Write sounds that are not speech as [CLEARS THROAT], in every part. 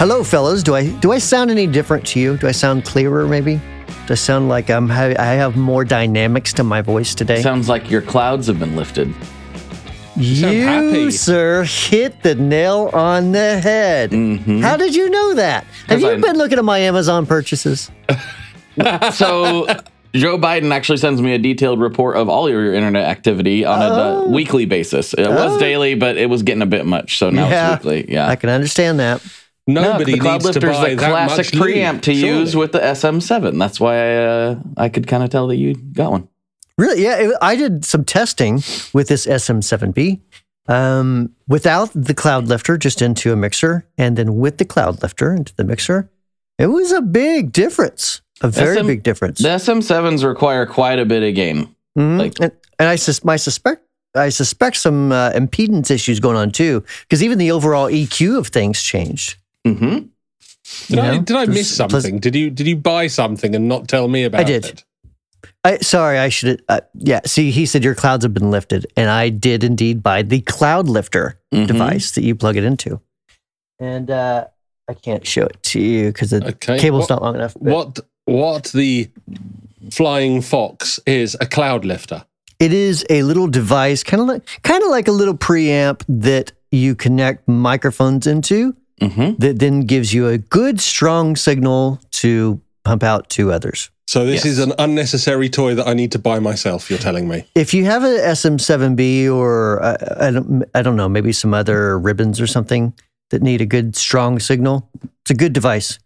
Hello, fellas. Do I do I sound any different to you? Do I sound clearer? Maybe. Do I sound like I'm ha- I have more dynamics to my voice today? Sounds like your clouds have been lifted. sound you, sir, hit the nail on the head. How did you know that? Have you I- been looking at my Amazon purchases? [LAUGHS] So Joe Biden actually sends me a detailed report of all your internet activity on a Oh. uh, weekly basis. It was daily, but it was getting a bit much, so now Yeah. it's weekly. Yeah. I can understand that. No, the Cloud needs to buy the that classic much lube, preamp to surely. use with the SM7. That's why I, uh, I could kind of tell that you got one. Really? Yeah, it, I did some testing with this SM7B um, without the cloud lifter, just into a mixer, and then with the cloud lifter into the mixer. It was a big difference, a very SM big difference. The SM7s require quite a bit of gain. Mhm. like- and, and I, sus- my suspect, I suspect some uh, impedance issues going on too, because even the overall EQ of things changed. Hmm Did You I know? did I miss Plus- something? Did you did you buy something and not tell me about it? I did. it? I sorry, I should. Uh, yeah, see, he said your clouds have been lifted, and I did indeed buy the cloud lifter Mhm. device that you plug it into. And uh, I can't show it to you because the Okay. cable's what, not long enough. but What what the flying fox is a cloud lifter. It is a little device, kind of like kind of like a little preamp that you connect microphones into. Hmm That then gives you a good, strong signal to pump out to others. So this Yes. is an unnecessary toy that I need to buy myself. You're telling me. If you have a SM7B or uh, I don't, I don't know, maybe some other ribbons or something that need a good, strong signal, it's a good device.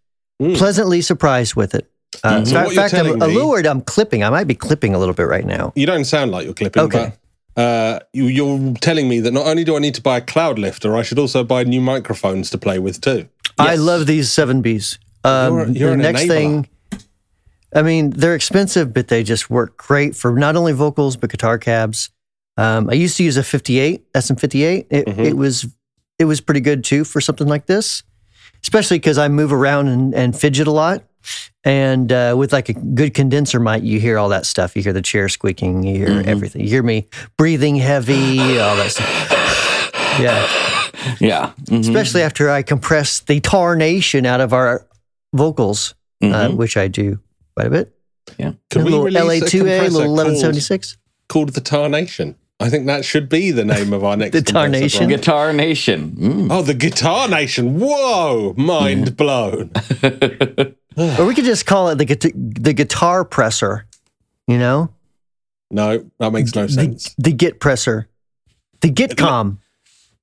Mm. Pleasantly surprised with it. Uh, Mhm. So in fact, I'm telling a me- little I'm clipping. I might be clipping a little bit right now. You don't sound like you're clipping. Okay. But, uh, you, you're telling me that not only do I need to buy a cloud lifter, I should also buy new microphones to play with too. I Yes. love these 7Bs. Um, You're- you're the an next enabler. thing, I mean, they're expensive, but they just work great for not only vocals but guitar cabs. Um, I used to use a 58 SM58. It, Mhm. it was it was pretty good too for something like this, especially because I move around and, and fidget a lot. And uh, with like a good condenser mic, you hear all that stuff. You hear the chair squeaking. You hear Mhm. everything. You hear me breathing heavy. all that stuff. Yeah Yeah. Mhm. especially after I compress the tarnation out of our vocals, uh, Mhm. which I do quite a bit. Could a we little release a LA2A, compressor little 1176. called the Tarnation? I think that should be the name of our [LAUGHS] next The compressor, Tarnation. Brian. Guitar Nation. Mm. Oh, the Guitar Nation! Whoa, mind blown. [LAUGHS] Or we could just call it the guitar, the guitar presser, you know? No, that makes no sense. The Git presser. The Gitcom.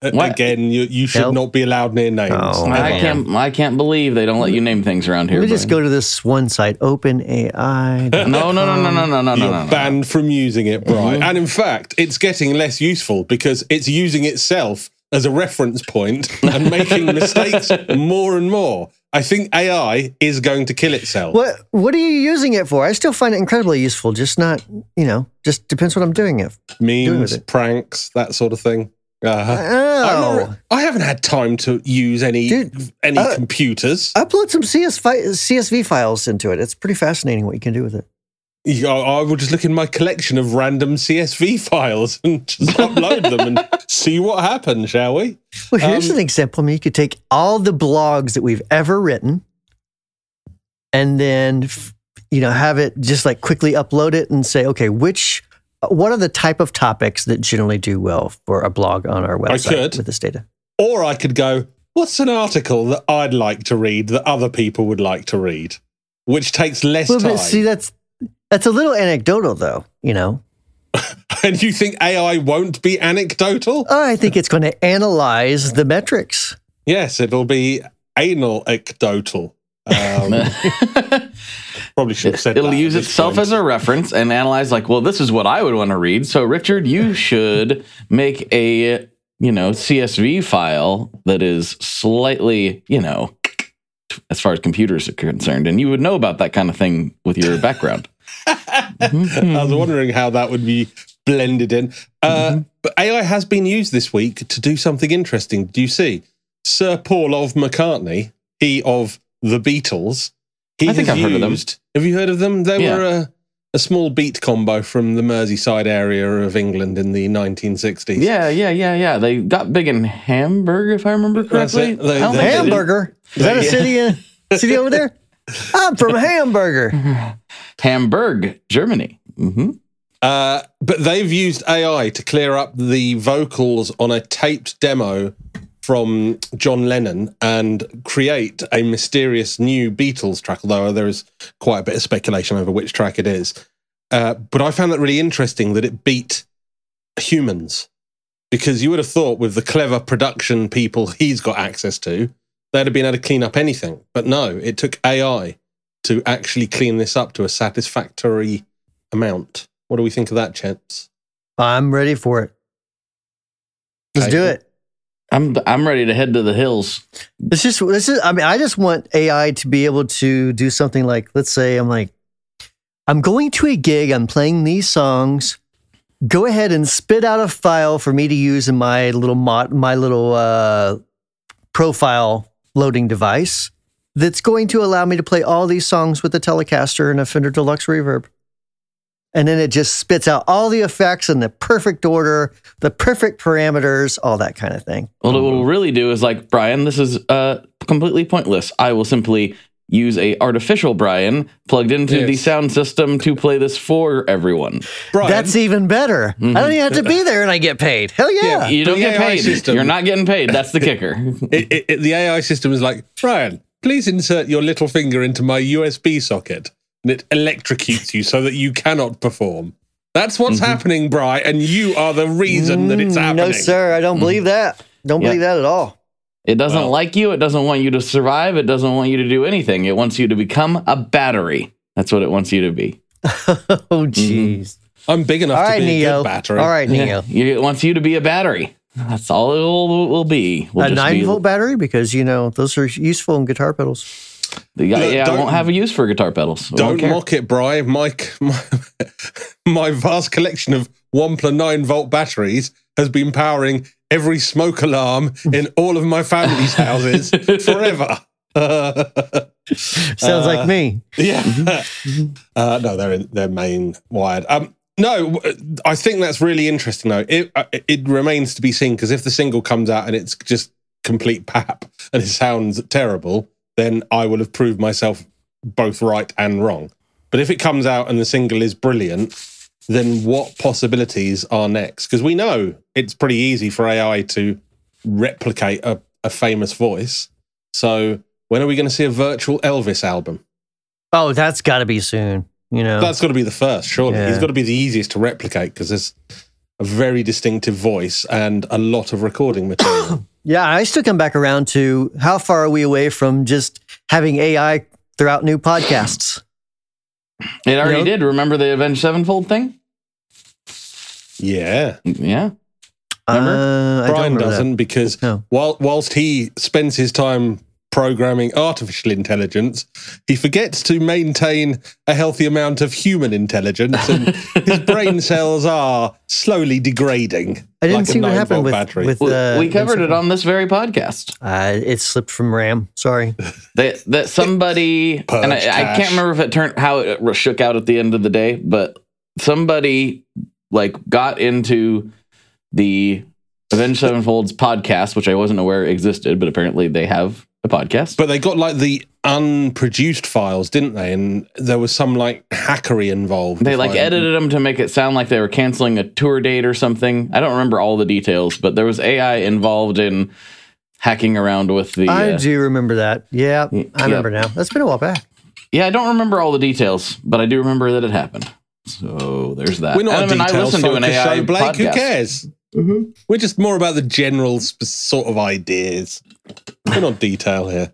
What? Again, you, you should Nope. not be allowed near names. Oh, I can't. I can't believe they don't let you name things around here. Let me just go to this one site, OpenAI. [LAUGHS] No, no, no, no, no, no, no, You're no, no. banned from using it, Brian. Mm-hmm. And in fact, it's getting less useful because it's using itself as a reference point and making [LAUGHS] mistakes more and more. I think AI is going to kill itself. What What are you using it for? I still find it incredibly useful. Just not, you know, just depends what I'm doing it. doing Memes, it? pranks, that sort of thing. Uh-huh. I'm Oh, not- I haven't had time to use any Dude, any uh, computers. upload some CS fi- CSV files into it. It's pretty fascinating what you can do with it. I, I will just look in my collection of random CSV [LAUGHS] files and just upload them and [LAUGHS] see what happens, shall we? Well, here's Um, an example. I mean, you could take all the blogs that we've ever written and then, you know, have it just like quickly upload it and say, okay, which, what are the type of topics that generally do well for a blog on our website could. with this data? Or I could go, what's an article that I'd like to read that other people would like to read? Which takes less Well, time. see, that's, that's a little anecdotal though, you know. [LAUGHS] and you think AI won't be anecdotal? I think it's going to analyze the metrics. Yes, it'll be anal anecdotal. Um, [LAUGHS] probably should have said It'll that at use itself point. as a reference and analyze, like, well, this is what I would want to read. So, Richard, you [LAUGHS] should make a, you know, CSV file that is slightly, you know, as far as computers are concerned, and you would know about that kind of thing with your background. [LAUGHS] I was wondering how that would be blended in. Uh, But AI has been used this week to do something interesting. Do you see? Sir Paul of McCartney, he of the Beatles, he I think has I've heard of them. Have you heard of them? They Yeah. were a a small beat combo from the Merseyside area of England in the 1960s. Yeah, yeah, yeah, yeah. They got big in Hamburg, if I remember correctly. it. They- I they- Hamburger. Is that a Yeah. city? Uh, city over there? [LAUGHS] I'm from Hamburger. [LAUGHS] Hamburg, Germany. hmm Uh, but they've used AI to clear up the vocals on a taped demo from John Lennon and create a mysterious new Beatles track, although there is quite a bit of speculation over which track it is. Uh, but I found that really interesting that it beat humans because you would have thought with the clever production people [LAUGHS] he's got access to, they'd have been able to clean up anything. But no, it took AI to actually clean this up to a satisfactory amount. What do we think of that, Chance? I'm ready for it. Let's Okay. do it. I'm I'm ready to head to the hills. This just this is. I mean, I just want AI to be able to do something like, let's say, I'm like, I'm going to a gig. I'm playing these songs. Go ahead and spit out a file for me to use in my little mod, my little uh, profile loading device. That's going to allow me to play all these songs with the Telecaster and a Fender Deluxe Reverb. And then it just spits out all the effects in the perfect order, the perfect parameters, all that kind of thing. Well, what we'll really do is like Brian. This is uh, completely pointless. I will simply use a artificial Brian plugged into the sound system to play this for everyone. Brian, That's even better. I don't even have to be [LAUGHS] there and I get paid. Hell yeah. Yeah. You don't the get AI paid. system- You're not getting paid. That's the [LAUGHS] kicker. it, it, it- the AI system is like, Brian, please insert your little finger into my USB socket. And it electrocutes you so that you cannot perform. That's what's mm-hmm. happening, Bry, and you are the reason that it's Mm, happening. No, sir. I don't mm-hmm. believe that. Don't Yeah. believe that at all. It doesn't Well- like you. It doesn't want you to survive. It doesn't want you to do anything. It wants you to become a battery. That's what it wants you to be. [LAUGHS] Oh, mm-hmm. jeez. I'm big enough All to right, be a Neo. good battery. All right, [LAUGHS] Neo. Yeah, it wants you to be a battery. That's all it will, will be. Will a nine be- volt battery because you know those are useful in guitar pedals. The guy, Look, yeah, I don't- won't have a use for guitar pedals. I Don't mock it, Brian. My, [LAUGHS] my, my vast collection of Wampler 9 volt batteries has been powering every smoke alarm in [LAUGHS] all of my family's houses [LAUGHS] forever. Sounds Uh, like me. Yeah. uh, no, they're in, they're main wired. Um, no, I think that's really interesting though. It uh, it remains to be seen because if the single comes out and it's just complete pap [LAUGHS] and it sounds terrible, then I will have proved myself both right and wrong. But if it comes out and the single is brilliant, then what possibilities are next? Because we know it's pretty easy for AI to replicate a, a famous voice. So when are we going to see a virtual Elvis album? Oh, that's got to be soon. You know, That's got to be the first, surely. Yeah. He's got to be the easiest to replicate because there's a very distinctive voice and a lot of recording [COUGHS] material. yeah. I still come back around to how far are we away from just having AI throughout new podcasts? It already You know? did. Remember the Avenged Sevenfold thing? yeah. Yeah. Uh, I don't Brian remember doesn't because No. while, whilst he spends his time programming artificial intelligence, he forgets to maintain a healthy amount of human intelligence and his [LAUGHS] brain cells are slowly degrading. I didn't like see what 9 happened with, battery. with We, uh, we covered it on this very podcast. Uh, it slipped from RAM. Sorry. [LAUGHS] That that somebody and I, I can't remember if it turned how it shook out at the end of the day, but somebody like got into the Avenged Sevenfold's podcast, which I wasn't aware existed, but apparently they have a podcast. But they got like the unproduced files, didn't they? And there was some like hackery involved. They like I- edited them to make it sound like they were canceling a tour date or something. I don't remember all the details, but there was AI involved in hacking around with the. I uh, do remember that. Yeah, Y- I remember now. That's been a while back. yeah, I don't remember all the details, but I do remember that it happened. So there's that. We're not a And I details listened to an focused AI show, Blake. Who podcast. cares? We're just more about the general sp- sort of ideas. We're not detail here.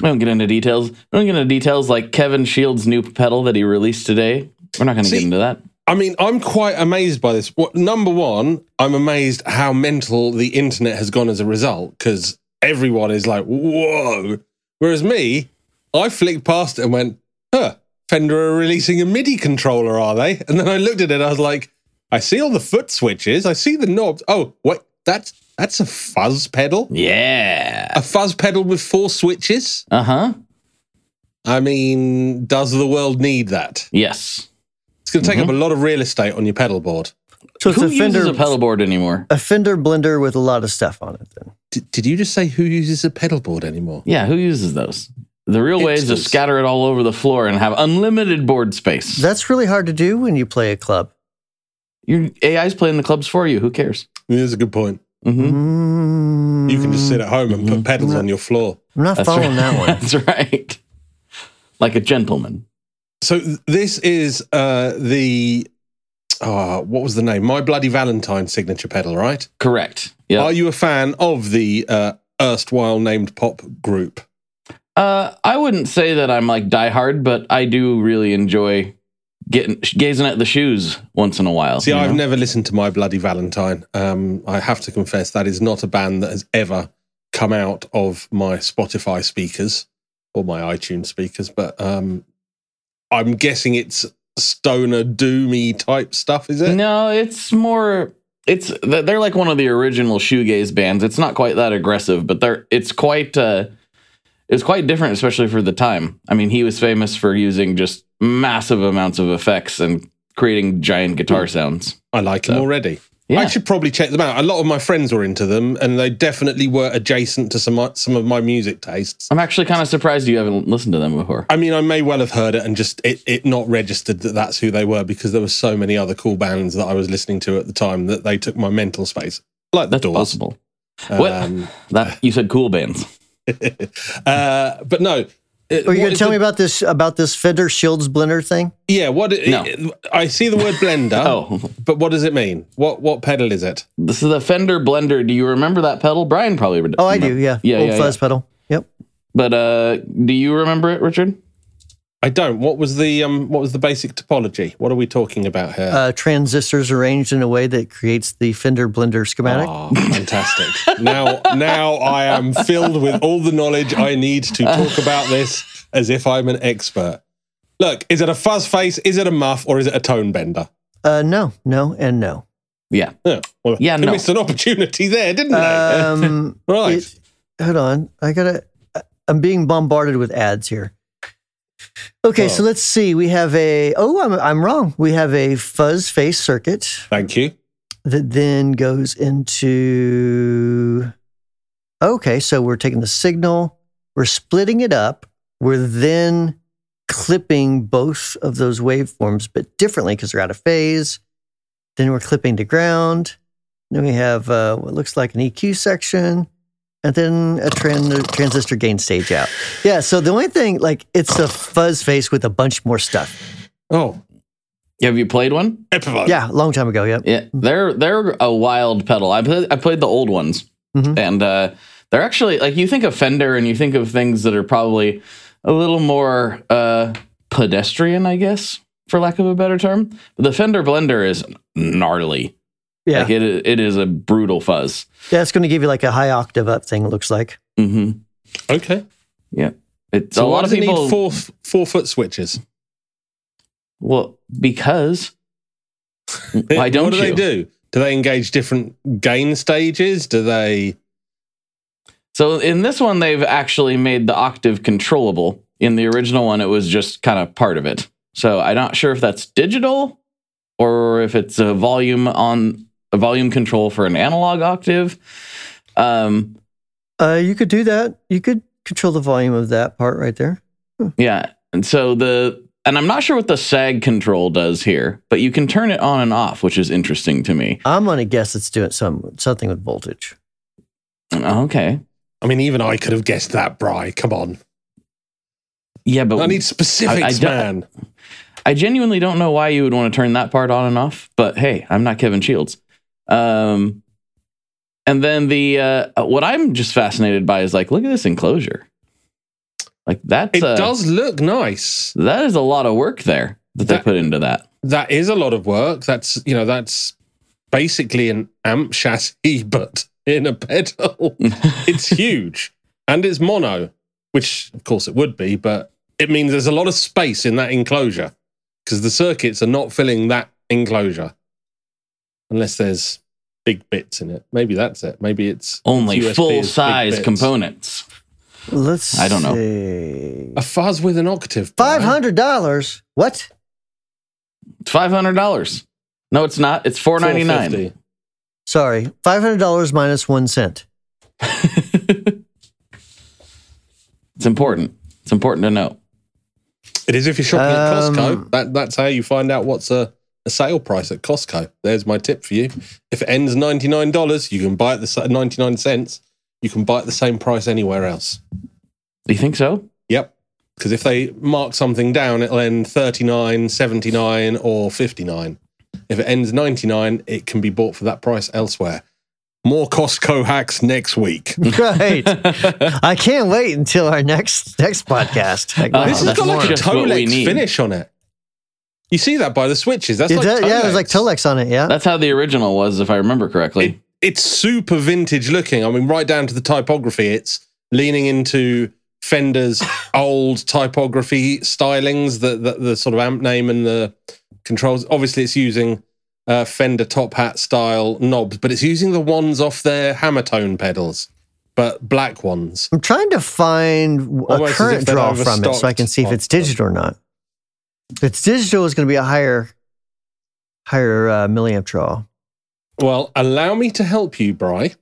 We don't get into details. We don't get into details like Kevin Shields' new pedal that he released today. We're not going to get into that. I mean, I'm quite amazed by this. What, number one, I'm amazed how mental the internet has gone as a result because everyone is like, whoa. Whereas me, I flicked past it and went, huh, Fender are releasing a MIDI controller, are they? And then I looked at it, I was like, I see all the foot switches, I see the knobs. Oh, wait, that's that's a fuzz pedal? Yeah. A fuzz pedal with four switches? Uh huh. I mean, does the world need that? Yes. It's going to take up a lot of real estate on your pedal board. So it's Who a Fender, uses a pedal board anymore? a Fender blender with a lot of stuff on it. Then Did, did you just say who uses a pedal board anymore? Yeah, who uses those? The real way is to scatter it all over the floor and have unlimited board space. that's really hard to do when you play a club. Your AI's playing the clubs for you. Who cares? That's a good point. Hmm Mm, You can just sit at home and put pedals on your floor. I'm not That's following right. that one. [LAUGHS] That's right. Like a gentleman. So this is uh, the uh, what was the name? My Bloody Valentine signature pedal, right? Correct. Yeah. Are you a fan of the uh, erstwhile named pop group? Uh, I wouldn't say that I'm like diehard, but I do really enjoy getting gazing at the shoes once in a while. See, I've know? never listened to My Bloody Valentine. Um, I have to confess that is not a band that has ever come out of my Spotify speakers or my iTunes speakers, but um, I'm guessing it's stoner doomy type stuff, is it? No, it's more. It's they're like one of the original shoegaze bands. It's not quite that aggressive, but they're it's quite uh, it's quite different, especially for the time. I mean, he was famous for using just massive amounts of effects and creating giant guitar sounds. I like them So, already. Yeah, I should probably check them out. A lot of my friends were into them, and they definitely were adjacent to some some of my music tastes. I'm actually kind of surprised you haven't listened to them before. I mean, I may well have heard it and just it, it not registered that that's who they were because there were so many other cool bands that I was listening to at the time that they took my mental space, like the That's Doors. possible. What? Um, That you said cool bands. [LAUGHS] uh, but no. Are you going to tell me about this about this Fender Shields blender thing? Yeah, what? No. I see the word blender, [LAUGHS] Oh, but what does it mean? What what pedal is it? this is a Fender Blender. Do you remember that pedal? Brian probably. re- Oh, I remember. do. Yeah, Yeah, old yeah, fuzz pedal. Yep. But uh, do you remember it, Richard? I don't. What was the um? What was the basic topology? What are we talking about here? Uh, transistors arranged in a way that creates the Fender blender schematic. Ah, fantastic. now, now I am filled with all the knowledge I need to talk about this as if I'm an expert. Look, is it a fuzz face? Is it a muff? Or is it a tone bender? Uh, no, no, and no. Yeah. Yeah, well, Yeah, they no. missed an opportunity there, didn't they? Um, [LAUGHS] right. it- hold on. I gotta. I'm being bombarded with ads here. Okay, so Oh. let's see. We have a. Oh, I'm I'm wrong. We have a fuzz face circuit Thank you. that then goes into. Okay, so we're taking the signal, we're splitting it up, we're then clipping both of those waveforms, but differently because they're out of phase. Then we're clipping to ground. Then we have uh, what looks like an EQ section, and then a tran- transistor gain stage out. Yeah, so the only thing, like, it's a fuzz face with a bunch more stuff. Oh, Have you played one? Yeah, a long time ago. Yep. Yeah, they're they're a wild pedal. I played I played the old ones, Mhm. and uh, they're actually like you think of Fender and you think of things that are probably a little more uh, pedestrian, I guess, for lack of a better term. But the Fender Blender is gnarly. Yeah. Like it it is a brutal fuzz. Yeah, it's going to give you like a high octave up thing, it looks like. Mm-hmm. Okay. Yeah, it's So a why lot of does it people. need four four foot switches? well, because [LAUGHS] why what don't what do you? they do? Do they engage different gain stages? Do they? So in this one, they've actually made the octave controllable. In the original one, it was just kind of part of it. So I'm not sure if that's digital or if it's a volume on a volume control for an analog octave. Um, Uh, you could do that. You could control the volume of that part right there. yeah, and so the and I'm not sure what the sag control does here, but you can turn it on and off, which is interesting to me. I'm going to guess it's doing some something with voltage. Okay, I mean, even I could have guessed that, Bry. Come on. yeah, but I need specifics, don't- man. I genuinely don't know why you would want to turn that part on and off, but hey, I'm not Kevin Shields. Um, and then the uh, what I'm just fascinated by is like, look at this enclosure. Like that's It uh, does look nice. that is a lot of work there that they put into that. That is a lot of work. That's you know that's basically an amp chassis, [LAUGHS] but in a pedal. [LAUGHS] it's huge and it's mono, which of course it would be, but it means there's a lot of space in that enclosure because the circuits are not filling that enclosure unless there's big bits in it. Maybe that's it. Maybe it's Only USB full size components. Let's I don't know. see. A fuzz with an octave. Five hundred dollars. What? It's five hundred dollars. No, it's not. It's four ninety nine. $4.50. Sorry, five hundred dollars minus one cent. [LAUGHS] It's important. It's important to know. It is if you're shopping at Um, Costco. That, that's how you find out what's a, a sale price at Costco. There's my tip for you. If it ends $99, you can buy it the 99 cents. You can buy it the same price anywhere else. Do you think so? Yep. Because if they mark something down, it'll end 39, 79, or 59. If it ends 99, it can be bought for that price elsewhere. More Costco hacks next week. [LAUGHS] Right. I can't wait until our next next podcast. Like, Oh, wow, this has that's got like a just what Tolex finish on it. You see that by the switches. That's It like does- yeah, there's like Tolex. Tolex on it. Yeah. That's how the original was, if I remember correctly. It, it's super vintage looking. I mean, right down to the typography. It's leaning into Fender's [LAUGHS] old typography stylings, the, the the sort of amp name and the controls. Obviously, it's using uh, Fender top hat style knobs, but it's using the ones off their hammer tone pedals, but black ones. I'm trying to find a Almost as current draw from it so I can see if it's digital or not. If it's digital, it's going to be a higher higher uh, milliamp draw. Well, allow me to help you, Bry.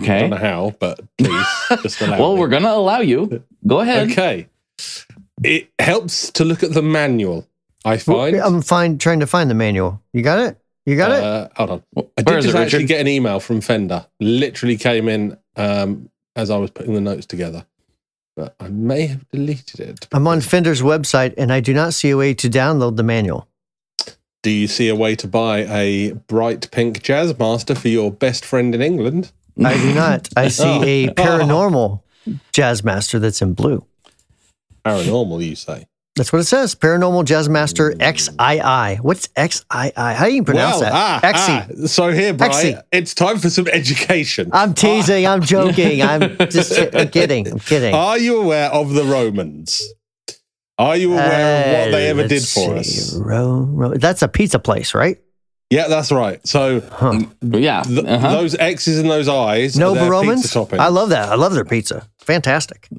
Okay. I don't know how, but please just allow [LAUGHS] Well, me. we're gonna allow you. Go ahead. Okay. It helps to look at the manual, I find. I'm fine trying to find the manual. You got it? You got it? Uh, hold on. I Where did is just it, actually get an email from Fender. Literally came in um, as I was putting the notes together. But I may have deleted it. I'm on Fender's website and I do not see a way to download the manual. Do you see a way to buy a bright pink Jazz Master for your best friend in England? I do not. I [LAUGHS] see Oh. a paranormal jazz master that's in blue. Paranormal, you say? That's what it says. Paranormal Jazz Master XII. What's XII? How do you pronounce well, that? ah, Exi. ah, so here, Brian, Exi. it's time for some education. I'm teasing. I'm joking. I'm just [LAUGHS] I'm kidding. I'm kidding. Are you aware of the Romans? Are you aware of what they Uh, ever did for see. us? Ro- ro- that's a pizza place, right? Yeah, that's right. So Huh. Yeah. th- uh-huh. those X's and those I's, are Nova Romans. pizza. I love that. I love their pizza. Fantastic. [LAUGHS]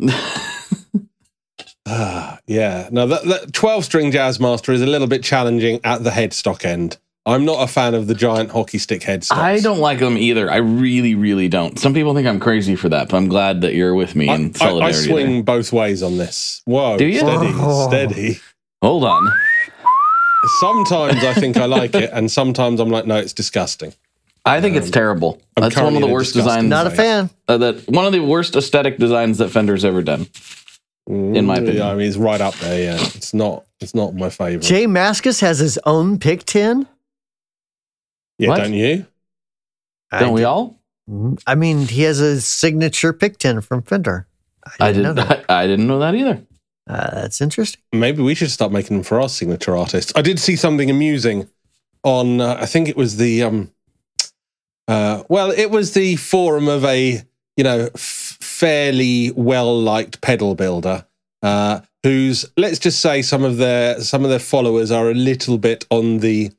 Ah, [SIGHS] yeah. Now, that, that 12 string Jazz Master is a little bit challenging at the headstock end. I'm not a fan of the giant hockey stick headstock. I don't like them either. I really, really don't. Some people think I'm crazy for that, but I'm glad that you're with me I, in I, I swing there. both ways on this. Whoa. Do you? Steady, Oh. steady. Hold on. Sometimes I think I like it, and sometimes I'm like, no, it's disgusting. I think it's terrible. I'm That's one of the worst designs. Not a fan. Uh, that one of the worst aesthetic designs that Fender's ever done. In my Mm, opinion. Yeah, I mean, it's right up there. Yeah, it's not. It's not my favorite. J Mascis has his own pick tin. yeah, What? don't you? Don't we all? all? I mean, he has a signature pick tin from Fender. I didn't didn't. know that. I, [LAUGHS] I didn't know that either. Uh, that's interesting. Maybe we should start making them for our signature artists. I did see something amusing on. Uh, I think it was the. um uh, Well, it was the forum of a you know f- fairly well liked pedal builder. Uh, whose let's just say some of their some of their followers are a little bit on the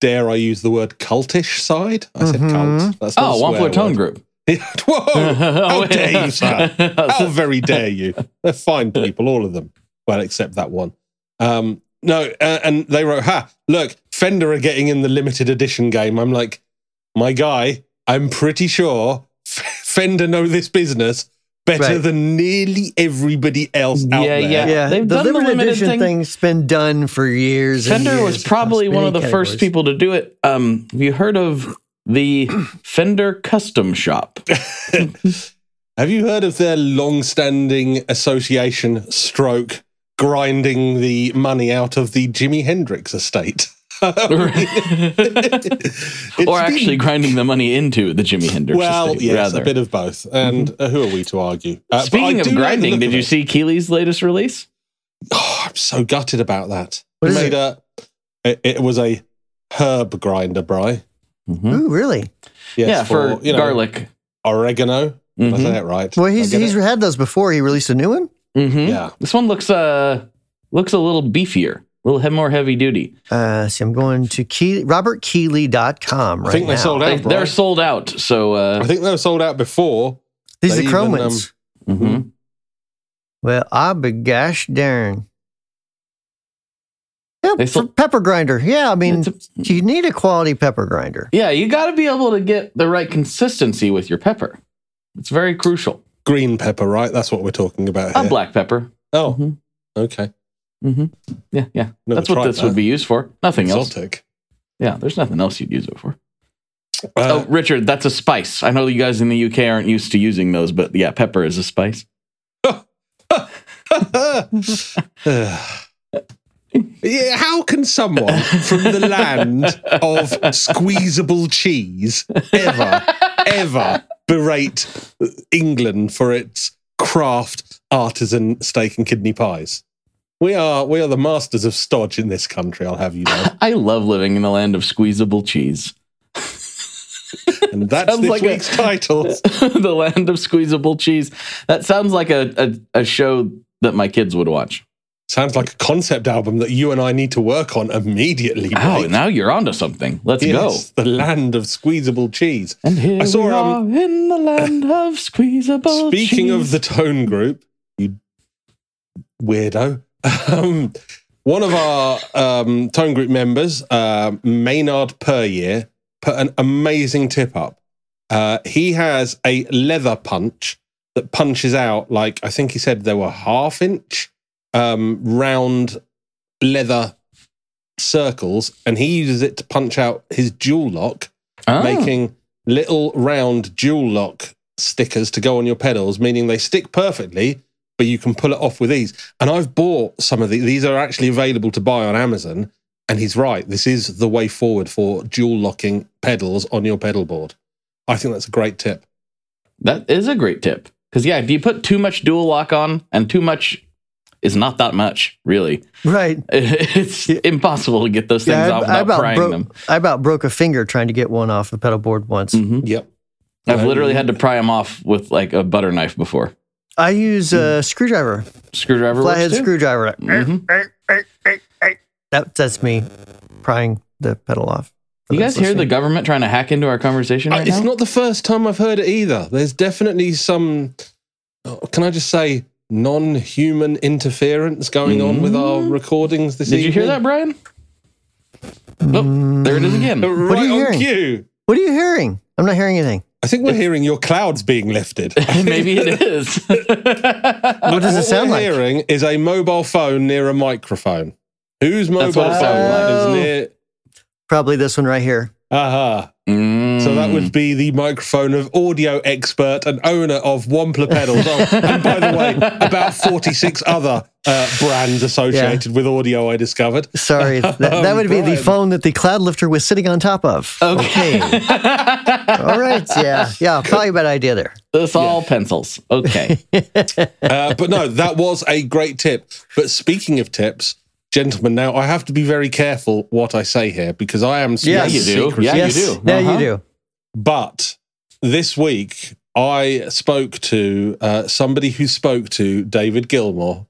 dare I use the word cultish side. I said Mhm. cult. That's not Oh, a one swear floor tone word. group. [LAUGHS] Whoa! [LAUGHS] How dare you, sir? [LAUGHS] How very dare you? They're fine people, all of them. Well, except that one. Um, no, uh, and they wrote, "Ha! Look, Fender are getting in the limited edition game." I'm like, my guy. I'm pretty sure F- Fender know this business better Right. than nearly everybody else out Yeah, there. yeah. Yeah, they've the done the limited limited edition thing. thing's been done for years. and Fender was probably one of the many first people to do it. Um, have you heard of the [CLEARS THROAT] Fender Custom Shop? [LAUGHS] [LAUGHS] Have you heard of their long-standing association stroke grinding the money out of the Jimi Hendrix estate? It's or been- actually grinding the money into the Jimi Hendrix well, estate, yes, rather. a bit of both. And uh, who are we to argue? Uh, Speaking of do like the grinding, did of you see Keeley's latest release? Oh, I'm so gutted about that. What He is made a. It, it was a herb grinder, Bry. Mhm. Ooh, really? Yes, yeah, for, you know, garlic. oregano. Did I say that right? Well, he's he's it? had those before. He released a new one. Mhm. yeah. This one looks uh looks a little beefier, a little he- more heavy duty. Uh, see, I'm going to Key, robertkeeley.com right I think they now. sold out. They, Bry. they're sold out, so uh, I think they were sold out before. These are they the chrome even, um, ones. mhm. Well, I'll be gosh darn. Yeah, They for sold- pepper grinder. Yeah, I mean, a- you need a quality pepper grinder. yeah, you got to be able to get the right consistency with your pepper. It's very crucial. Green pepper, right? That's what we're talking about A black pepper. Oh, Mhm. okay. Hmm Yeah, yeah. Never That's what this would be used for. Nothing else. Yeah, there's nothing else you'd use it for. Uh, oh, Richard, that's a spice. I know you guys in the UK aren't used to using those, but yeah, pepper is a spice. [LAUGHS] yeah, how can someone from the land of squeezable cheese ever, ever berate England for its craft artisan steak and kidney pies? We are we are the masters of stodge in this country. I'll have you know, [LAUGHS] I love living in the land of squeezable cheese. [LAUGHS] and that's Sounds this like a- week's title. [LAUGHS] the land of squeezable cheese. That sounds like a, a, a show that my kids would watch. Sounds like a concept album that you and I need to work on immediately. Oh, Blake. now you're onto something. Let's Yes, the land of squeezable cheese. And here I saw, we are um, in the land of squeezable Speaking of the tone group, you weirdo. Um, one of our um, tone group members, uh, Maynard Perrier, put an amazing tip up. Uh, he has a leather punch that punches out like I think he said there were half inch um, round leather circles, and he uses it to punch out his dual lock Oh. making little round dual lock stickers to go on your pedals, meaning they stick perfectly, but you can pull it off with ease. And I've bought some of these. These are actually available to buy on Amazon. And he's right. This is the way forward for dual locking pedals on your pedal board. I think that's a great tip. That is a great tip. Because, yeah, if you put too much dual lock on, and too much is not that much, really, Right. [LAUGHS] it's impossible to get those things Yeah, off I, I without about prying broke. them. I about broke a finger trying to get one off the pedal board once. Mhm. Yep. I've literally had to pry them off with like a butter knife before. I use a screwdriver, Screwdriver flathead works too. screwdriver. Mhm. That, that's me prying the pedal off. for You those guys hear the listening. government trying to hack into our conversation Uh, right it's now? not the first time I've heard it either. There's definitely some, oh, can I just say, non human interference going on with our recordings this evening? Did you evening. hear that, Brian? Oh, there it is again. [LAUGHS] Right are you on hearing? cue. What are you hearing? I'm not hearing anything. I think we're hearing your clouds being lifted. [LAUGHS] Maybe it is. [LAUGHS] What does it what sound we're like? hearing is a mobile phone near a microphone. Whose mobile That's what it phone like. is oh. near? Probably this one right here. Aha. Mm. So that would be the microphone of audio expert and owner of Wampler pedals. Oh, and by the way, about 46 other uh, brands associated with audio I discovered. Sorry, [LAUGHS] that, that would be the phone that the cloud lifter was sitting on top of. Okay. [LAUGHS] All right. Yeah. Yeah. Probably a bad idea there. this all pencils. Okay. [LAUGHS] Uh, but no, that was a great tip. But speaking of tips, gentlemen, now I have to be very careful what I say here because I am Yes. Yeah, you do. secrecy. Yeah, you do. Yeah, Uh-huh. you do. But this week, I spoke to uh, somebody who spoke to David Gilmour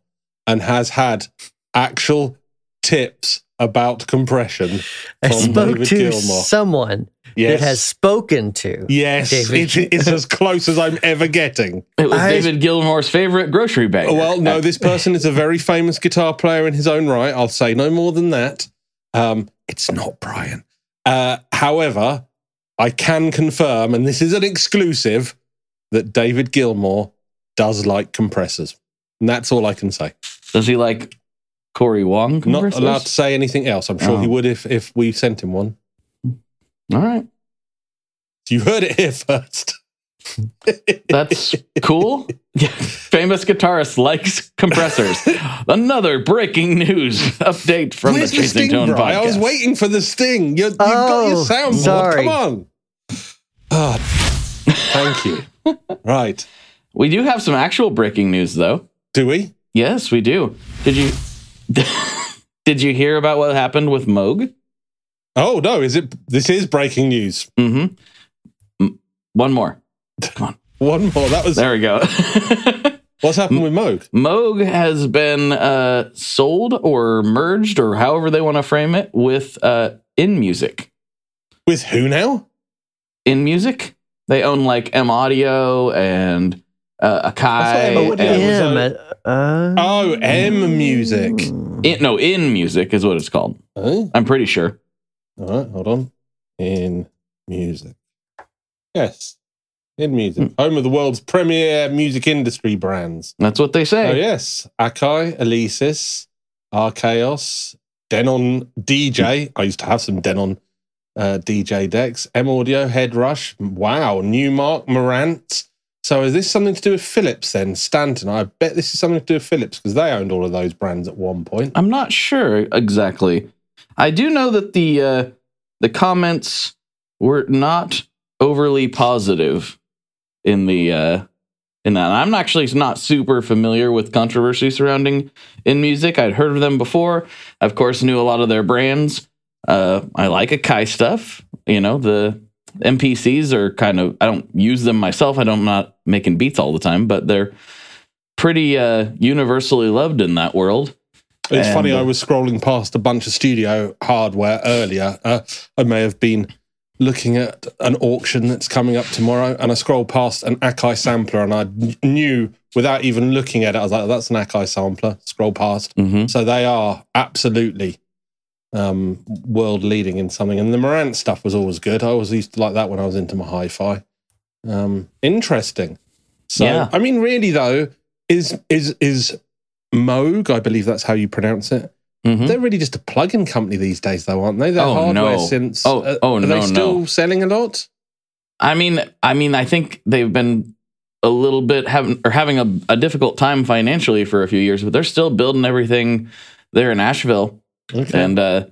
and has had actual tips about compression I spoke David to Gilmour. someone Yes. that has spoken to. yes, David. it, it's as close as I'm ever getting. [LAUGHS] It was I- David Gilmour's favorite grocery bag. Well, no, this person is a very famous guitar player in his own right. I'll say no more than that. Um, it's not Brian. Uh, however, I can confirm, and this is an exclusive, that David Gilmour does like compressors. And that's all I can say. Does he like Cory Wong? Not allowed to say anything else. I'm sure he Oh. would if, if we sent him one. All right. You heard it here first. [LAUGHS] That's cool. [LAUGHS] Famous guitarist likes compressors. Another breaking news update from Where's the the Chasing sting, Tone Bri? podcast. I was waiting for the sting. You, you've got your Oh, soundboard. sorry. Come on. Ah, thank you. [LAUGHS] right. We do have some actual breaking news, though. Do we? Yes, we do. Did you did you hear about what happened with Moog? Oh no! Is it? This is breaking news. Mm-hmm. One more. Come on. [LAUGHS] One more. That was There we go. [LAUGHS] what's happened with Moog. Moog has been uh, sold or merged or however they want to frame it with uh, In Music. With who now? In Music, they own like M Audio and uh, Akai. Emma and- Yeah, M, uh, Oh, M music. in, no, in music is what it's called. Oh, I'm pretty sure. All right, hold on. In music. Yes. In music. Home of the world's premier music industry brands. That's what they say. Oh, yes. Akai, Alesis, Archaeos, Denon DJ. I used to have some Denon uh, DJ decks. M Audio, Head Rush. Wow. Numark, Marantz. So is this something to do with Philips then? Stanton. I bet this is something to do with Philips because they owned all of those brands at one point. I'm not sure exactly. I do know that the uh, the comments were not overly positive in the uh, in that. I'm actually not super familiar with controversy surrounding in music. I'd heard of them before. I, of course, knew a lot of their brands. Uh, I like Akai stuff. You know the MPCs are kind of. I don't use them myself. I don't I'm not making beats all the time, but they're pretty uh, universally loved in that world. It's And, funny, uh, I was scrolling past a bunch of studio hardware earlier. Uh, I may have been looking at an auction that's coming up tomorrow, and I scrolled past an Akai sampler, and I knew without even looking at it, I was like, that's an Akai sampler. Scroll past. hmm So they are absolutely um, world leading in something. And the Marantz stuff was always good. I always used to like that when I was into my hi fi. Um, interesting. So, Yeah. I mean, really, though, is is is Moog, I believe that's how you pronounce it. hmm They're really just a plug-in company these days, though, aren't they? They're Oh, hardware no. since. Oh, uh, oh, are no, they still no. selling a lot? I mean, I mean, I think they've been a little bit having or having a, a difficult time financially for a few years, but they're still building everything there in Asheville, Okay. and uh,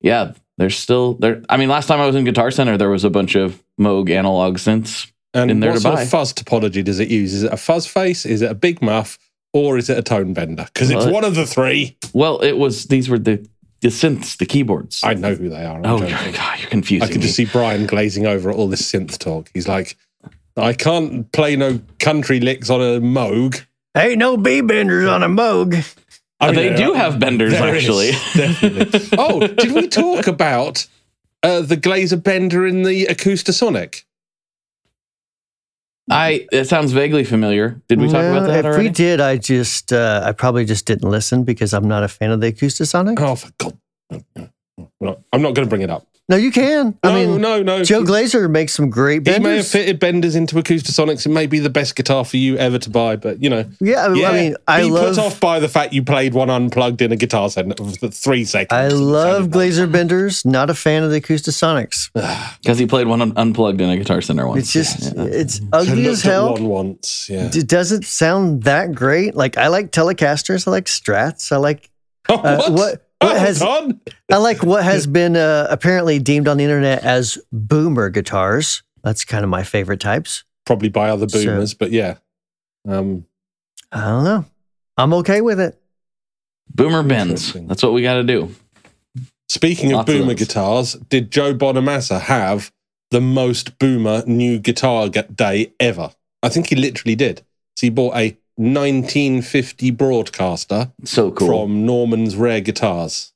yeah, they're still there. I mean, last time I was in Guitar Center, there was a bunch of Moog analog synths. And in there what to sort buy. of fuzz topology does it use? Is it a fuzz face? Is it a big muff? Or is it a tone bender? Because it's Well, one of the three. Well, it was these were the the synths, the keyboards. I know who they are. I'm oh joking. God, God, you're confusing I can me. just see Brian glazing over at all this synth talk. He's like, I can't play no country licks on a Moog. Ain't no B benders on a Moog. I mean, they do are- have benders there is, actually. [LAUGHS] definitely. oh, did we talk about uh, the Glaser bender in the Acoustasonic? I it sounds vaguely familiar. Did we talk about that If already? we did, I just, uh, I probably just didn't listen because I'm not a fan of the Acoustasonic. Oh, for God. No, I'm not going to bring it up. No, you can. I mean, no, no. Joe Glaser makes some great he may have fitted benders into Acoustasonics. It may be the best guitar for you ever to buy, but you know, yeah, I mean, yeah, I mean, I be love, put off by the fact you played one unplugged in a guitar center for three seconds. I love sounded like- Glaser benders. Not a fan of the Acoustasonics. [SIGHS] Because he played one un- unplugged in a Guitar Center once. It's just, Yeah. it's I ugly looked as at hell. one once, yeah. It doesn't sound that great. Like I like Telecasters. I like Strats. I like Oh, [LAUGHS] uh, what? What has God. [LAUGHS] I like what has been uh, apparently deemed on the internet as boomer guitars. That's kind of my favorite types. Probably by other So- boomers, but yeah. Um, I don't know. I'm okay with it. Boomer bends. That's what we got to do. speaking of Lots of boomer those. guitars, did Joe Bonamassa have the most boomer new guitar day ever? I think he literally did. So he bought a 1950 broadcaster So cool. from Norman's Rare Guitars.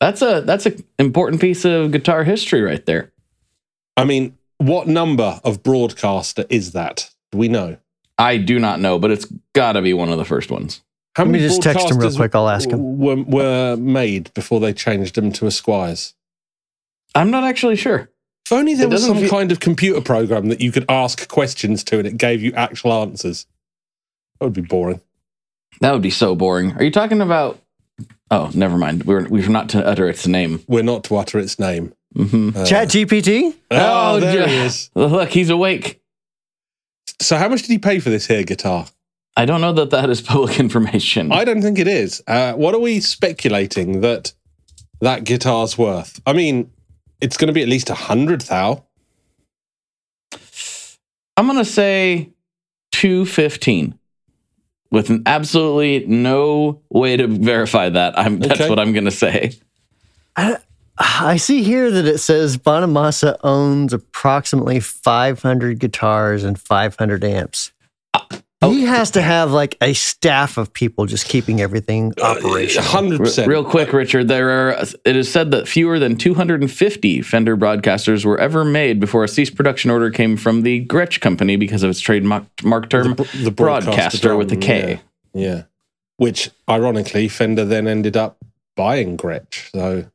that's a that's an important piece of guitar history right there. I mean, what number of broadcaster is that? Do we know? I do not know, but it's got to be one of the first ones. How Let me just text him real quick. I'll ask him. Were, were made before they changed them to Esquires. I'm not actually sure. If only there It was some feel- kind of computer program that you could ask questions to and it gave you actual answers. That would be boring. That would be so boring. Are you talking about? Oh, never mind. We're we're not to utter its name. We're not to utter its name. hmm Uh, Chat GPT. Oh, Oh, there yeah. he is. [LAUGHS] Look, he's awake. So, how much did he pay for this here guitar? I don't know that that is [LAUGHS] public information. I don't think it is. Uh, what are we speculating that that guitar's worth? I mean, it's going to be at least a hundred thou. I'm gonna say two fifteen, with an absolutely no way to verify that. I'm that's Okay. what I'm gonna say. I see here that it says Bonamassa owns approximately 500 guitars and 500 amps. Uh, Oh. he has to have like a staff of people just keeping everything uh, operational. Hundred R- percent. real quick, Richard, there are. It is said that fewer than 250 Fender broadcasters were ever made before a cease production order came from the Gretsch company because of its trademark mark term The, the broadcaster with a K. Yeah, yeah. Which ironically, Fender then ended up buying Gretsch. So Y-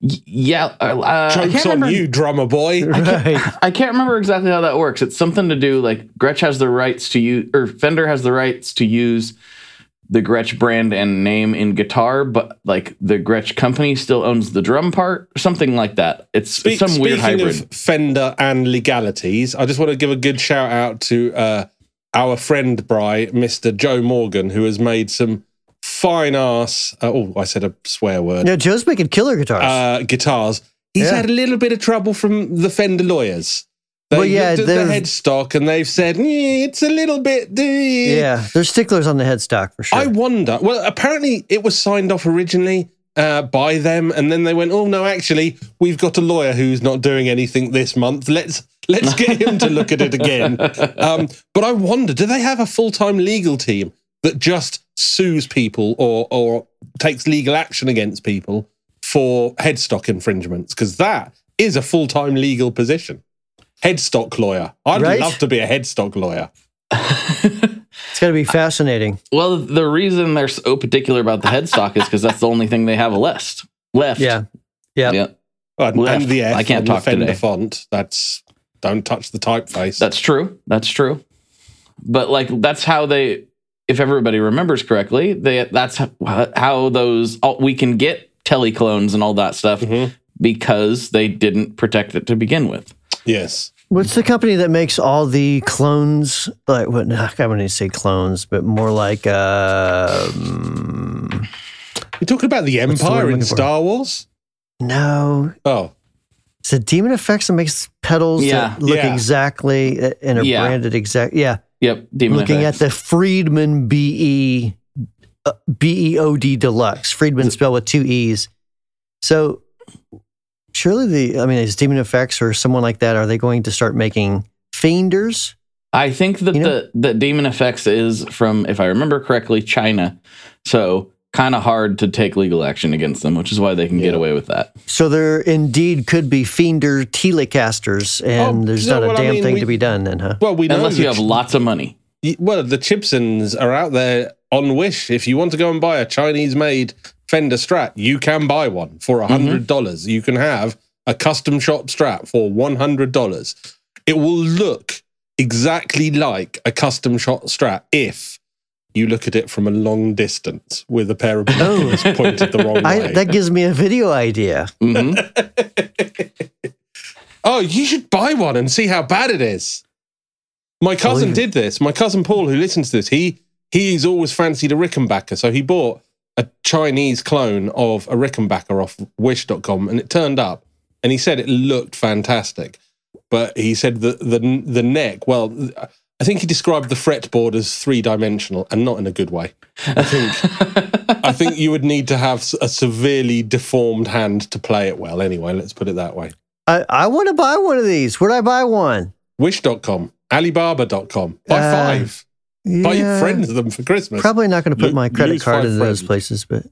yeah, uh, uh, I jokes can't on remember- you, drummer boy. Right. I can't remember exactly how that works. It's something to do like Gretsch has the rights to use, or Fender has the rights to use the Gretsch brand and name in guitar, but like the Gretsch company still owns the drum part, or something like that. It's, Speak- it's some weird speaking hybrid. of Fender and legalities, I just want to give a good shout out to uh, our friend Bry, Mr. Joe Morgan, who has made some fine ass. Uh, oh, I said a swear word. Yeah, Joe's making killer guitars. Uh, guitars. He's Yeah. had a little bit of trouble from the Fender lawyers. They Well, yeah, looked at the headstock and they've said "Eh, it's a little bit. eh." yeah, there's sticklers on the headstock for sure. I wonder. Well, apparently it was signed off originally uh, by them, and then they went, "Oh no, actually, we've got a lawyer who's not doing anything this month. Let's let's get [LAUGHS] him to look at it again." Um, but I wonder, do they have a full time legal team that just sues people or or takes legal action against people for headstock infringements? Because that is a full time legal position. Headstock lawyer. I'd Right? love to be a headstock lawyer. [LAUGHS] it's going to be fascinating. Well, the reason they're so particular about the headstock is because that's the only thing they have left. Left. Yeah. Yeah. Yeah. And, Left. and the F I can't on the talk Fender today. font. That's don't touch the typeface. That's true. That's true. But like that's how they if everybody remembers correctly, they that's how, how those all, we can get teleclones and all that stuff Mhm. because they didn't protect it to begin with. yes. What's the company that makes all the clones? Like, what? I wouldn't say clones, but more like. Uh, mm, You're talking about the What's the Empire in looking for? Star Wars? no, Oh, is it Demon Effects that makes pedals Yeah. that look Yeah. exactly uh, and are Yeah. branded exact? Yeah, Yep. Demon looking Effects. at the Friedman BE uh, BEOD Deluxe. Friedman spelled with two E's. So surely the I mean, is Demon Effects or someone like that? Are they going to start making Fienders? I think that You know- the the Demon Effects is from, if I remember correctly, China. So kind of hard to take legal action against them, which is why they can get away with that. So there indeed could be Fiender Telecasters, and Oh, there's no, not a well, I damn mean, thing we- to be done then, huh? well, we know. Unless you have Ch- lots of money. well, the Chibsons are out there on Wish. If you want to go and buy a Chinese-made Fender Strat, you can buy one for a hundred mm-hmm. dollars. You can have a custom shop Strat for one hundred dollars. It will look exactly like a custom shot Strat if you look at it from a long distance with a pair of binoculars pointed the wrong Oh. [LAUGHS] I, way. that gives me a video idea. hmm [LAUGHS] Oh, you should buy one and see how bad it is. My cousin did this. My cousin Paul, who listens to this, he he's always fancied a Rickenbacker, so he bought a Chinese clone of a Rickenbacker off Wish.com, and it turned up, and he said it looked fantastic, but he said the the the neck. Well, I think he described the fretboard as three dimensional, and not in a good way. I think I think you would need to have a severely deformed hand to play it well. Anyway, let's put it that way. I, I want to buy one of these. Where'd I buy one? Wish.com, Alibaba.com. Buy Uh, five. Buy your Yeah, friends them for Christmas. Probably not going to put Lo- my credit card in those friends. places, but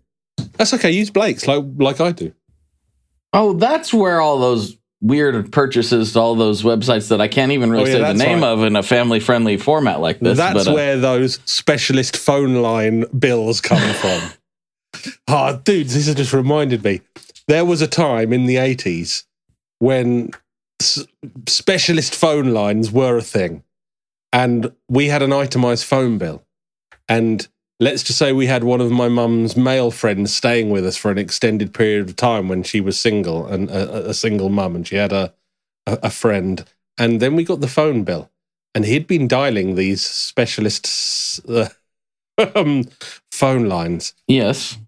That's okay. Use Blake's like like I do. Oh, that's where all those weird purchases to all those websites that I can't even really Oh, yeah, say the name right. of in a family friendly format like this. That's but, uh, where those specialist phone line bills come [LAUGHS] from. Ah, dudes, this has just reminded me. There was a time in the 80s when s- specialist phone lines were a thing. And we had an itemized phone bill. And let's just say we had one of my mum's male friends staying with us for an extended period of time when she was single and a, a single mum and she had a, a, a friend. And then we got the phone bill. And he'd been dialing these specialist uh, [LAUGHS] um, phone lines. yes.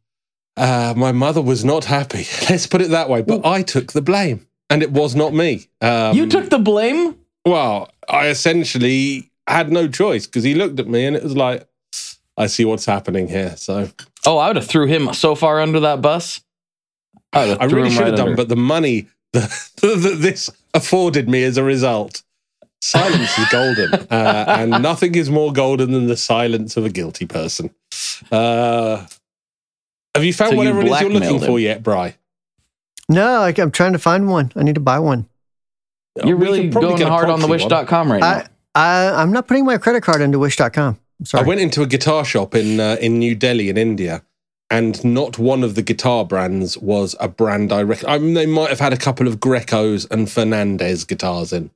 Uh, my mother was not happy. [LAUGHS] Let's put it that way. But I took the blame, and it was not me. Um, you took the blame? well. I essentially had no choice because he looked at me, and it was like, I see what's happening here. So Oh, I would have threw him so far under that bus. I, I really him should have done, under. but the money that, [LAUGHS] that this afforded me as a result Silence is golden, uh, and nothing is more golden than the silence of a guilty person. Uh, have you found So you whatever it is you're looking blackmailed for yet, Bry? No, I, I'm trying to find one. I need to buy one. You're really going hard on the proxy one. wish.com right now. I, I, I'm not putting my credit card into Wish.com. I'm I went into a guitar shop in uh, in New Delhi in India, and not one of the guitar brands was a brand I reckon. I mean, they might have had a couple of Grecos and Fernandes guitars in,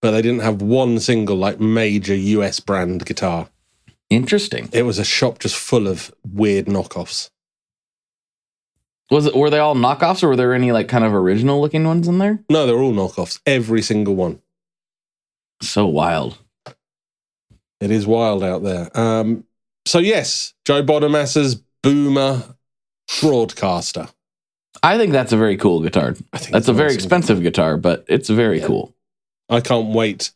but they didn't have one single like major US brand guitar. Interesting. It was a shop just full of weird knockoffs. Was it were they all knockoffs or were there any like kind of original looking ones in there? No, they're all knockoffs. Every single one. So wild. It is wild out there. Um, so yes, Joe Bonamassa's Boomer broadcaster. I think that's a very cool guitar. I think That's a very awesome. expensive guitar, but it's very Yeah. cool. I can't wait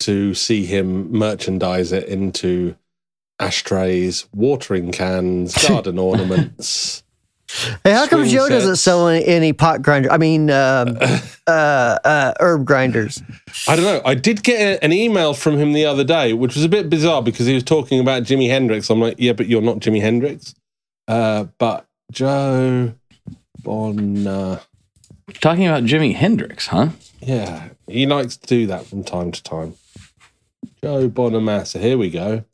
to see him merchandise it into ashtrays, watering cans, [LAUGHS] garden ornaments. Hey, how come swing Joe doesn't sell any, any pot grinder? I mean, um, [LAUGHS] uh, uh, herb grinders. I don't know. I did get a- an email from him the other day, which was a bit bizarre because he was talking about Jimi Hendrix. I'm like, yeah, but you're not Jimi Hendrix. Uh, but Joe Bon, uh, Talking about Jimi Hendrix, huh? yeah, he likes to do that from time to time. Joe Bonamassa. Here we go.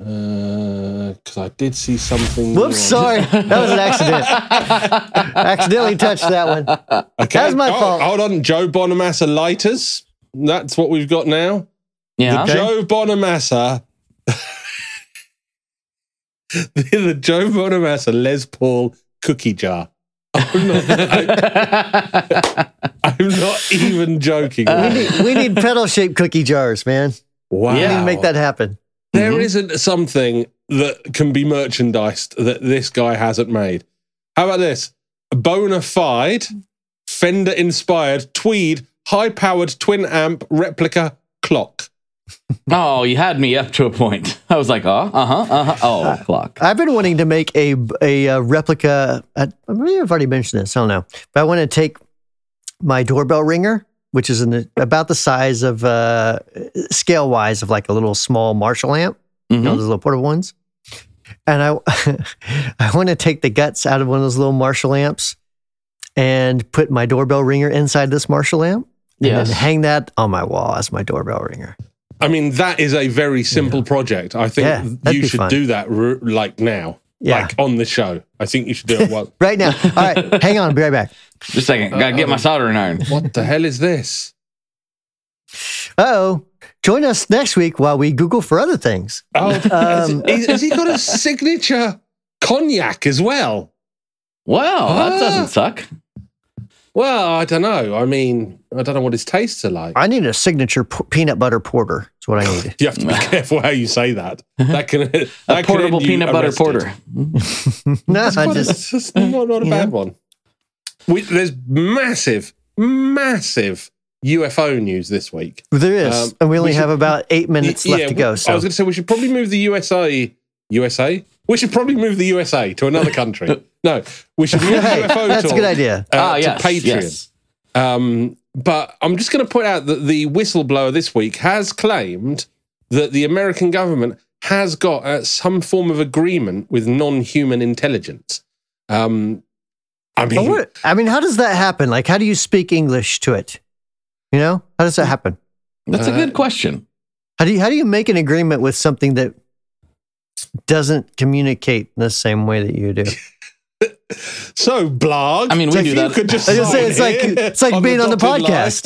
Uh, because I did see something. Whoops, sorry. That was an accident. Accidentally touched that one. Okay. That was my oh, fault. Hold on, Joe Bonamassa lighters. That's what we've got now. Yeah. The Joe Bonamassa. the, [LAUGHS] the Joe Bonamassa Les Paul cookie jar. I'm not, [LAUGHS] I, am not even joking. We need, we need pedal shaped cookie jars, man. wow. We need to make that happen. There Mhm. not something that can be merchandised that this guy hasn't made. How about this? A bona fide, Fender inspired, tweed, high powered twin amp replica clock. [LAUGHS] oh, you had me up to a point. I was like, oh, uh huh, uh huh. Oh, clock. I've been wanting to make a a, uh replica. I maybe I've already mentioned this. I don't know, but I want to take my doorbell ringer, which is in about the size of uh, scale wise of like a little small Marshall amp. You know Mhm. those little portable ones. And I [LAUGHS] I want to take the guts out of one of those little Marshall amps and put my doorbell ringer inside this Marshall amp. And Yes. then hang that on my wall as my doorbell ringer. I mean, that is a very simple project. I think Yeah, you should fun. do that like now, Yeah. like on the show. I think you should do it. Well, [LAUGHS] Right now. All right. [LAUGHS] hang on. I'll be right back. Just a second. Gotta get my soldering iron. what the hell is this? Uh oh. Join us next week while we Google for other things. Oh, Um, [LAUGHS] has, has he got a signature cognac as well? Wow, that doesn't suck. Well, I don't know. I mean, I don't know what his tastes are like. I need a signature p- peanut butter porter. That's what I need. [LAUGHS] You have to be careful how you say that. That can [LAUGHS] that A portable end you peanut butter arrested. porter. no, It's, I quite a- just not, not a bad know. one. We, there's massive, massive UFO news this week. there is, Um, and we only we have should- about eight minutes Y- left to go. So I was going to say we should probably move the USA. USA. We should probably move the USA to another country. [LAUGHS] no, we should move the hey, UFO that's a good idea. uh, ah, to yes. Patreon. yes. Um, but I'm just going to point out that the whistleblower this week has claimed that the American government has got uh, some form of agreement with non-human intelligence. Um, I mean, what, I mean, how does that happen? Like, how do you speak English to it? You know, how does that happen? That's a Uh, good question. How do you how do you make an agreement with something that doesn't communicate in the same way that you do? [LAUGHS] so blog. I mean, we if do you that. could just I was say, it's like- it's like being on the podcast.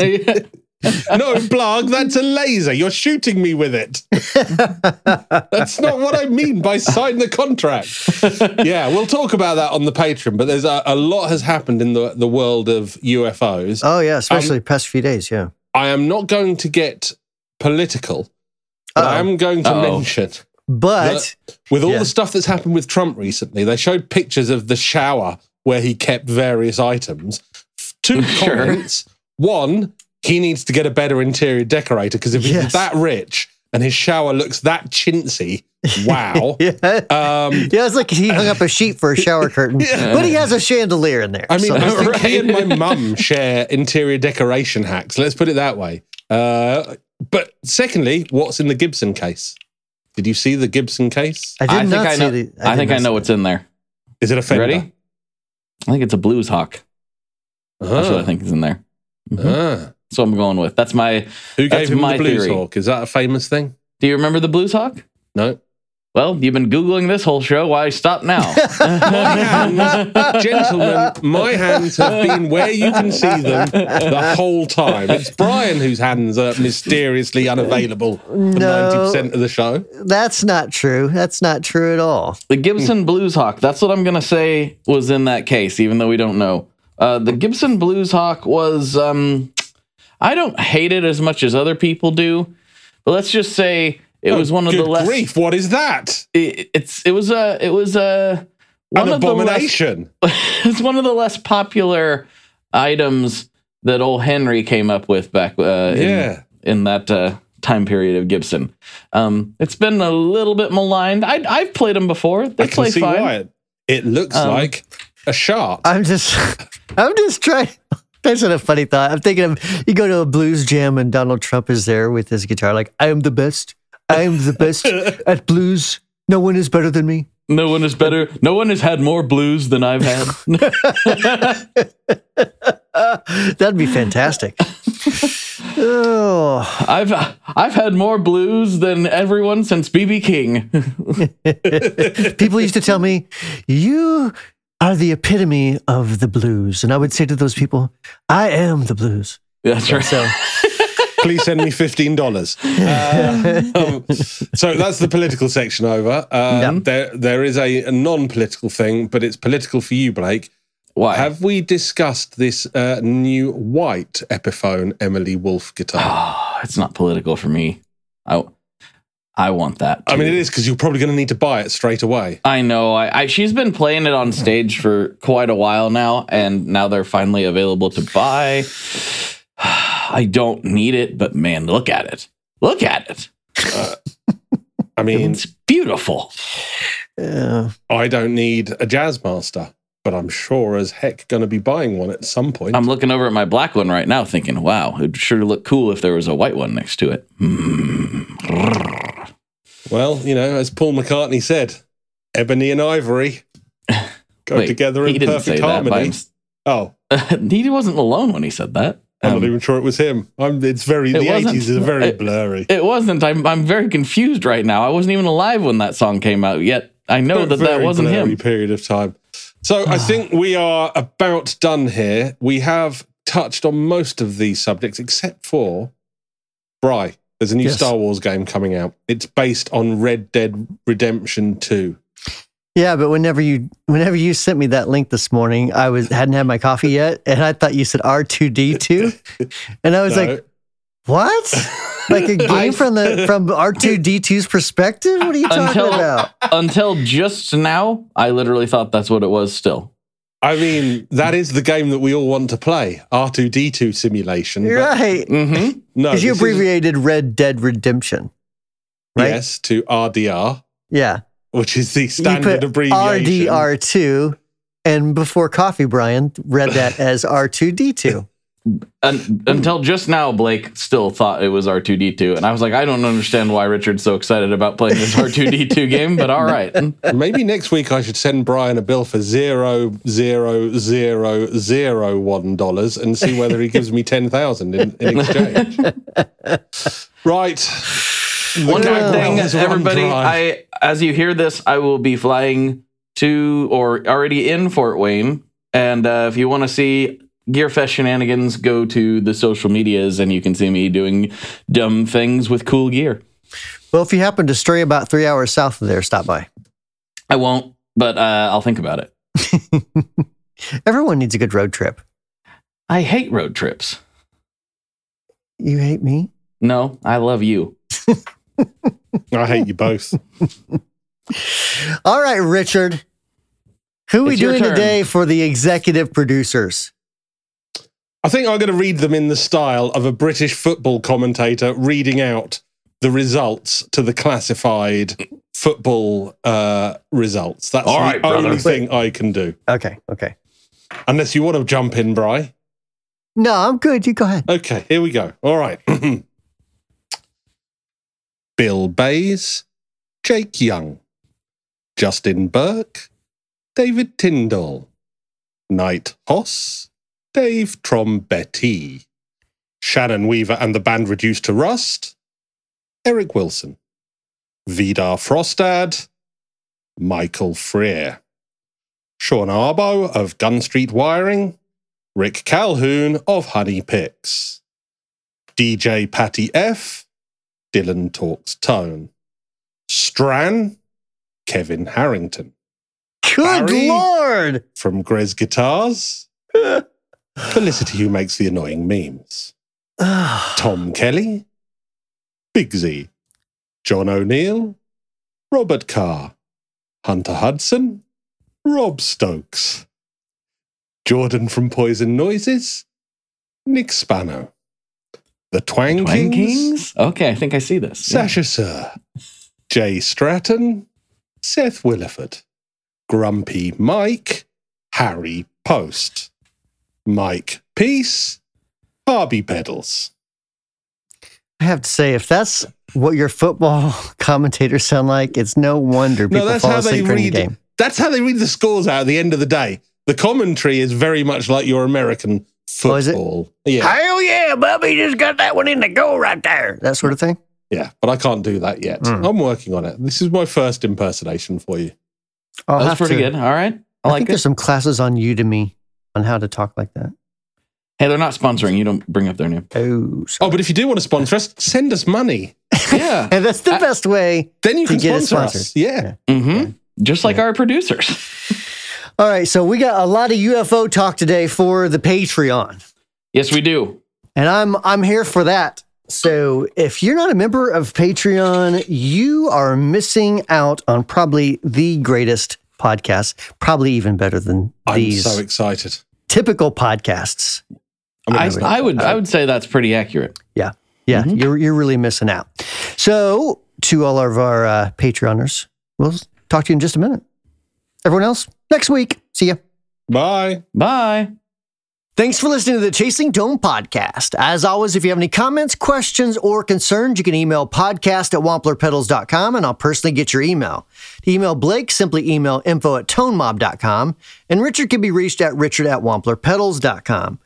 [LAUGHS] [LAUGHS] No, Blarg, that's a laser. You're shooting me with it. [LAUGHS] that's not what I mean by sign the contract. [LAUGHS] Yeah, we'll talk about that on the Patreon, but there's a, a lot has happened in the, the world of UFOs. oh yeah, especially um, past few days. Yeah. I am not going to get political, but I am going to Uh-oh. mention But with all Yeah. the stuff that's happened with Trump recently, they showed pictures of the shower where he kept various items. Two Sure. comments. One, he needs to get a better interior decorator because if he's that rich and his shower looks that chintzy, [LAUGHS] wow. yeah, um, yeah, it's like he hung up a sheet for a shower [LAUGHS] curtain, but he has a chandelier in there. I mean, so- I think he and my mum share interior decoration hacks. Let's put it that way. Uh, but secondly, what's in the Gibson case? Did you see the Gibson case? I did I think not I know. the. I, did think I know see what's in there. Is it a Fender? ready? I think it's a blues hawk. That's what I Ah, think is in there. Mhm. ah. So I'm going with. That's my. Who gave him my the Blues theory. Hawk? Is that a famous thing? Do you remember the blues hawk? No. Well, you've been googling this whole show. Why stop now? [LAUGHS] My hands, gentlemen, my hands have been where you can see them the whole time. It's Brian whose hands are mysteriously unavailable for No. 90% of the show. That's not true. That's not true at all. the Gibson Blues Hawk. That's what I'm gonna say was in that case, even though we don't know. Uh, the Gibson Blues Hawk was. Um, I don't hate it as much as other people do, but let's just say it was one of Good the less. grief, what is that? It, it's it was a it was a one An of the less abomination. [LAUGHS] it's one of the less popular items that old Henry came up with back uh, in, Yeah. in that uh, time period of Gibson. Um, it's been a little bit maligned. I, I've played them before. They I can play see fine. why. It, it looks Um, like a shark. I'm just, [LAUGHS] I'm just trying. That's not a funny thought. I'm thinking of you go to a blues jam and Donald Trump is there with his guitar, like I am the best. I am the best [LAUGHS] at blues. No one is better than me. No one is better. No one has had more blues than I've had. [LAUGHS] That'd be fantastic. [LAUGHS] oh, I've I've had more blues than everyone since BB King. people used to tell me, "You are the epitome of the blues," and I would say to those people, "I am the blues." That's right. So [LAUGHS] Please send me fifteen dollars. [LAUGHS] Um, so that's the political section over. Um, There, there is a, a non-political thing, but it's political for you, Blake. Why? Have we discussed this uh, new white Epiphone Emily Wolfe guitar? Oh, it's not political for me. I I want that. I mean, it is because you're probably going to need to buy it straight away. I know. I, I she's been playing it on stage for quite a while now, and now they're finally available to buy. [SIGHS] I don't need it, but man, look at it! Look at it! I mean, It's beautiful. uh, I don't need a Jazzmaster, but I'm sure as heck going to be buying one at some point. I'm looking over at my black one right now, thinking, "Wow, it'd sure look cool if there was a white one next to it." Hmm. well, you know, as Paul McCartney said, ebony and ivory [LAUGHS] go Wait, together he in perfect harmony. Oh, [LAUGHS] he wasn't alone when he said that. I'm Um, not even sure it was him. I'm, it's very It the 80s is very It- blurry. It wasn't. I'm I'm very confused right now. I wasn't even alive when that song came out. Yet I know that that Very wasn't blurry him. Period of time. So I ah. think we are about done here. We have touched on most of these subjects except for Bry. There's a new Yes. Star Wars game coming out. It's based on Red Dead Redemption 2. yeah, but whenever you whenever you sent me that link this morning, I was hadn't had my coffee yet, and I thought you said R two D two, [LAUGHS] and I was No. like, "What? [LAUGHS] Like a game from the from R two D 2s perspective? What are you talking Until- about?" Until just now, I literally thought that's what it was. Still, I mean, that is the game that we all want to play R2D2 simulation. You're right, mm-hmm. No, because you this is- abbreviated Red Dead Redemption, right? yes to RDR, Yeah, which is the you standard put abbreviation. RDR two, and before coffee, Brian read that as R two D two. Un- until just now, Blake still thought it was R two D two, and I was like, I don't understand why Richard's so excited about playing this R two D two [LAUGHS] game. But all right, Maybe next week I should send Brian a bill for zero zero zero zero one dollars and see whether he gives me ten thousand in, in [LAUGHS] exchange. right. The One more thing, well has run everybody. I, as you hear this, I will be flying to or already in Fort Wayne. And uh, if you want to see Gearfest shenanigans, go to the social medias and you can see me doing dumb things with cool gear. Well, if you happen to stray about three hours south of there, stop by. I won't, but uh, I'll think about it. [LAUGHS] Everyone needs a good road trip. I hate road trips. You hate me? No, I love you. [LAUGHS] I hate you both. [LAUGHS] All right, Richard. Who are we It's doing today for the executive producers? I think I'm going to read them in the style of a British football commentator reading out the results to the classified football uh, results. That's All the right, brother. only thing I can do. Okay, okay. Unless you want to jump in, Bry. No, I'm good. You go ahead. Okay, here we go. All right. [CLEARS THROAT] Bill Bays, Jake Young, Justin Burke, David Tyndall, Knight Hoss, Dave Trombetti, Shannon Weaver and the band reduced to rust, Eric Wilson, Vidar Frostad, Michael Freer, Sean Arbo of Gun Street Wiring, Rick Calhoun of Honey Picks, DJ Patty F, Dylan Talks Tone, Stran, Kevin Harrington, Good Barry? lord! from Grez Guitars, [LAUGHS] Felicity who makes the annoying memes. Ah. Tom Kelly, Big Z, John O'Neill, Robert Carr, Hunter Hudson, Rob Stokes, Jordan from Poison Noises, Nick Spano, The Twang, Twang Kings, Kings? Okay, I think I see this. Yeah. Sasha Sir, Jay Stratton, Seth Williford, Grumpy Mike, Harry Post, Mike Peace, Harvey Pedals. I have to say, if that's what your football [LAUGHS] commentators sound like, it's no wonder people No, that's fall how they asleep during the read. game. That's how they read the scores out at the end of the day. The commentary is very much like your American Oh, is it? football. Yeah, Hell yeah, Bubby just got that one in the goal right there. That sort of thing. yeah, but I can't do that yet. Mm. I'm working on it. This is my first impersonation for you. I'll That's pretty to- good. All right. I I, like think it. there's some classes on Udemy on how to talk like that. Hey, they're not sponsoring. You don't bring up their name. Oh, Oh, but if you do want to sponsor us, send us money. [LAUGHS] Yeah. and that's the I- best way. Then you To can get sponsor us. sponsored. Yeah. hmm Just like our producers. [LAUGHS] All right, so we got a lot of UFO talk today for the Patreon. Yes, we do. And I'm I'm here for that. So if you're not a member of Patreon, you are missing out on probably the greatest podcast, probably even better than these. I'm so excited. Typical podcasts. I mean, I, it's I would I would say that's pretty accurate. Yeah, yeah, Mhm. you're you're really missing out. So to all of our uh, Patreoners, we'll talk to you in just a minute. Everyone else, next week. See ya. Bye. Bye. Thanks for listening to the Chasing Tone podcast. As always, if you have any comments, questions, or concerns, you can email podcast at wamplerpedals.com and I'll personally get your email. To email Blake, simply email info at tonemob.com and Richard can be reached at richard at wamplerpedals.com.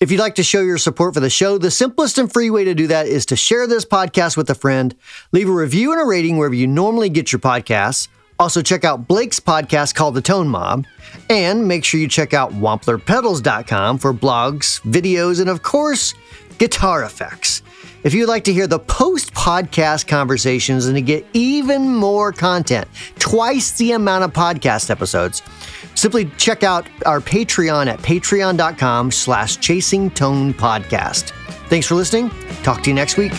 If you'd like to show your support for the show, the simplest and free way to do that is to share this podcast with a friend, leave a review and a rating wherever you normally get your podcasts. Also, check out Blake's podcast called The Tone Mob. And make sure you check out wamplerpedals.com for blogs, videos, and of course, guitar effects. If you'd like to hear the post podcast conversations and to get even more content, twice the amount of podcast episodes, simply check out our Patreon at patreon.com slash chasing tone podcast. Thanks for listening. Talk to you next week.